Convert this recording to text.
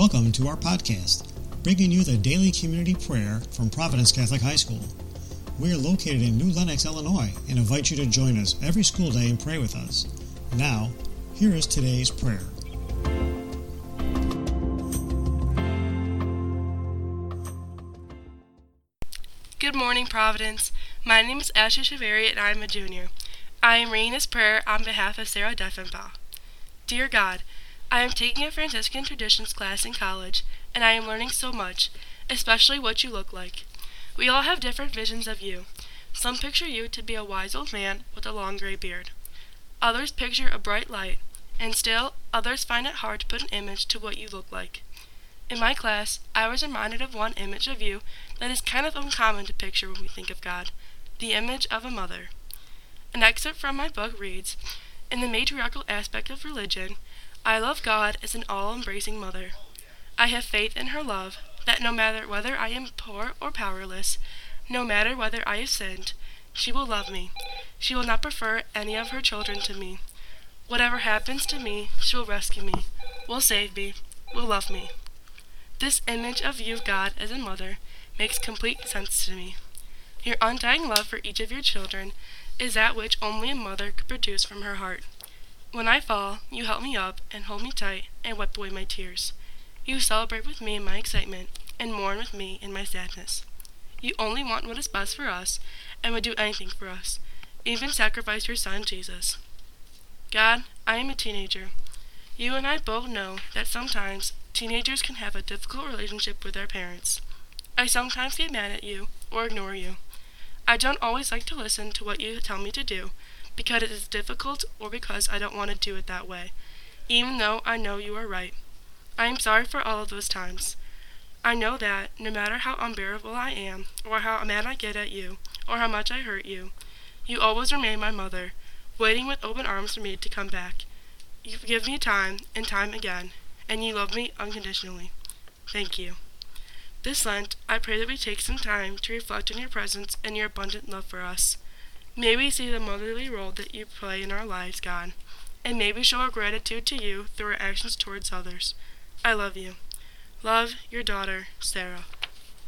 Welcome to our podcast, bringing you the daily community prayer from Providence Catholic High School. We are located in New Lenox, Illinois, and invite you to join us every school day and pray with us. Now, here is today's prayer. Good morning, Providence. My name is Ashley Shaveri, and I am a junior. I am reading this prayer on behalf of Sarah Deffenbaugh. Dear God, I am taking a Franciscan traditions class in college, and I am learning so much, especially what you look like. We all have different visions of you. Some picture you to be a wise old man with a long gray beard. Others picture a bright light, and still others find it hard to put an image to what you look like. In my class, I was reminded of one image of you that is kind of uncommon to picture when we think of God the image of a mother. An excerpt from my book reads In the matriarchal aspect of religion, I love God as an all embracing mother. I have faith in her love, that no matter whether I am poor or powerless, no matter whether I have sinned, she will love me. She will not prefer any of her children to me. Whatever happens to me, she will rescue me, will save me, will love me. This image of you, God, as a mother, makes complete sense to me. Your undying love for each of your children is that which only a mother could produce from her heart. When I fall, you help me up and hold me tight and wipe away my tears. You celebrate with me in my excitement and mourn with me in my sadness. You only want what is best for us and would do anything for us, even sacrifice your son Jesus. God, I am a teenager. You and I both know that sometimes teenagers can have a difficult relationship with their parents. I sometimes get mad at you or ignore you. I don't always like to listen to what you tell me to do because it is difficult or because I don't want to do it that way, even though I know you are right. I am sorry for all of those times. I know that, no matter how unbearable I am, or how mad I get at you, or how much I hurt you, you always remain my mother, waiting with open arms for me to come back. You give me time and time again, and you love me unconditionally. Thank you. This Lent, I pray that we take some time to reflect on your presence and your abundant love for us. May we see the motherly role that you play in our lives, God, and may we show our gratitude to you through our actions towards others. I love you. Love, your daughter, Sarah.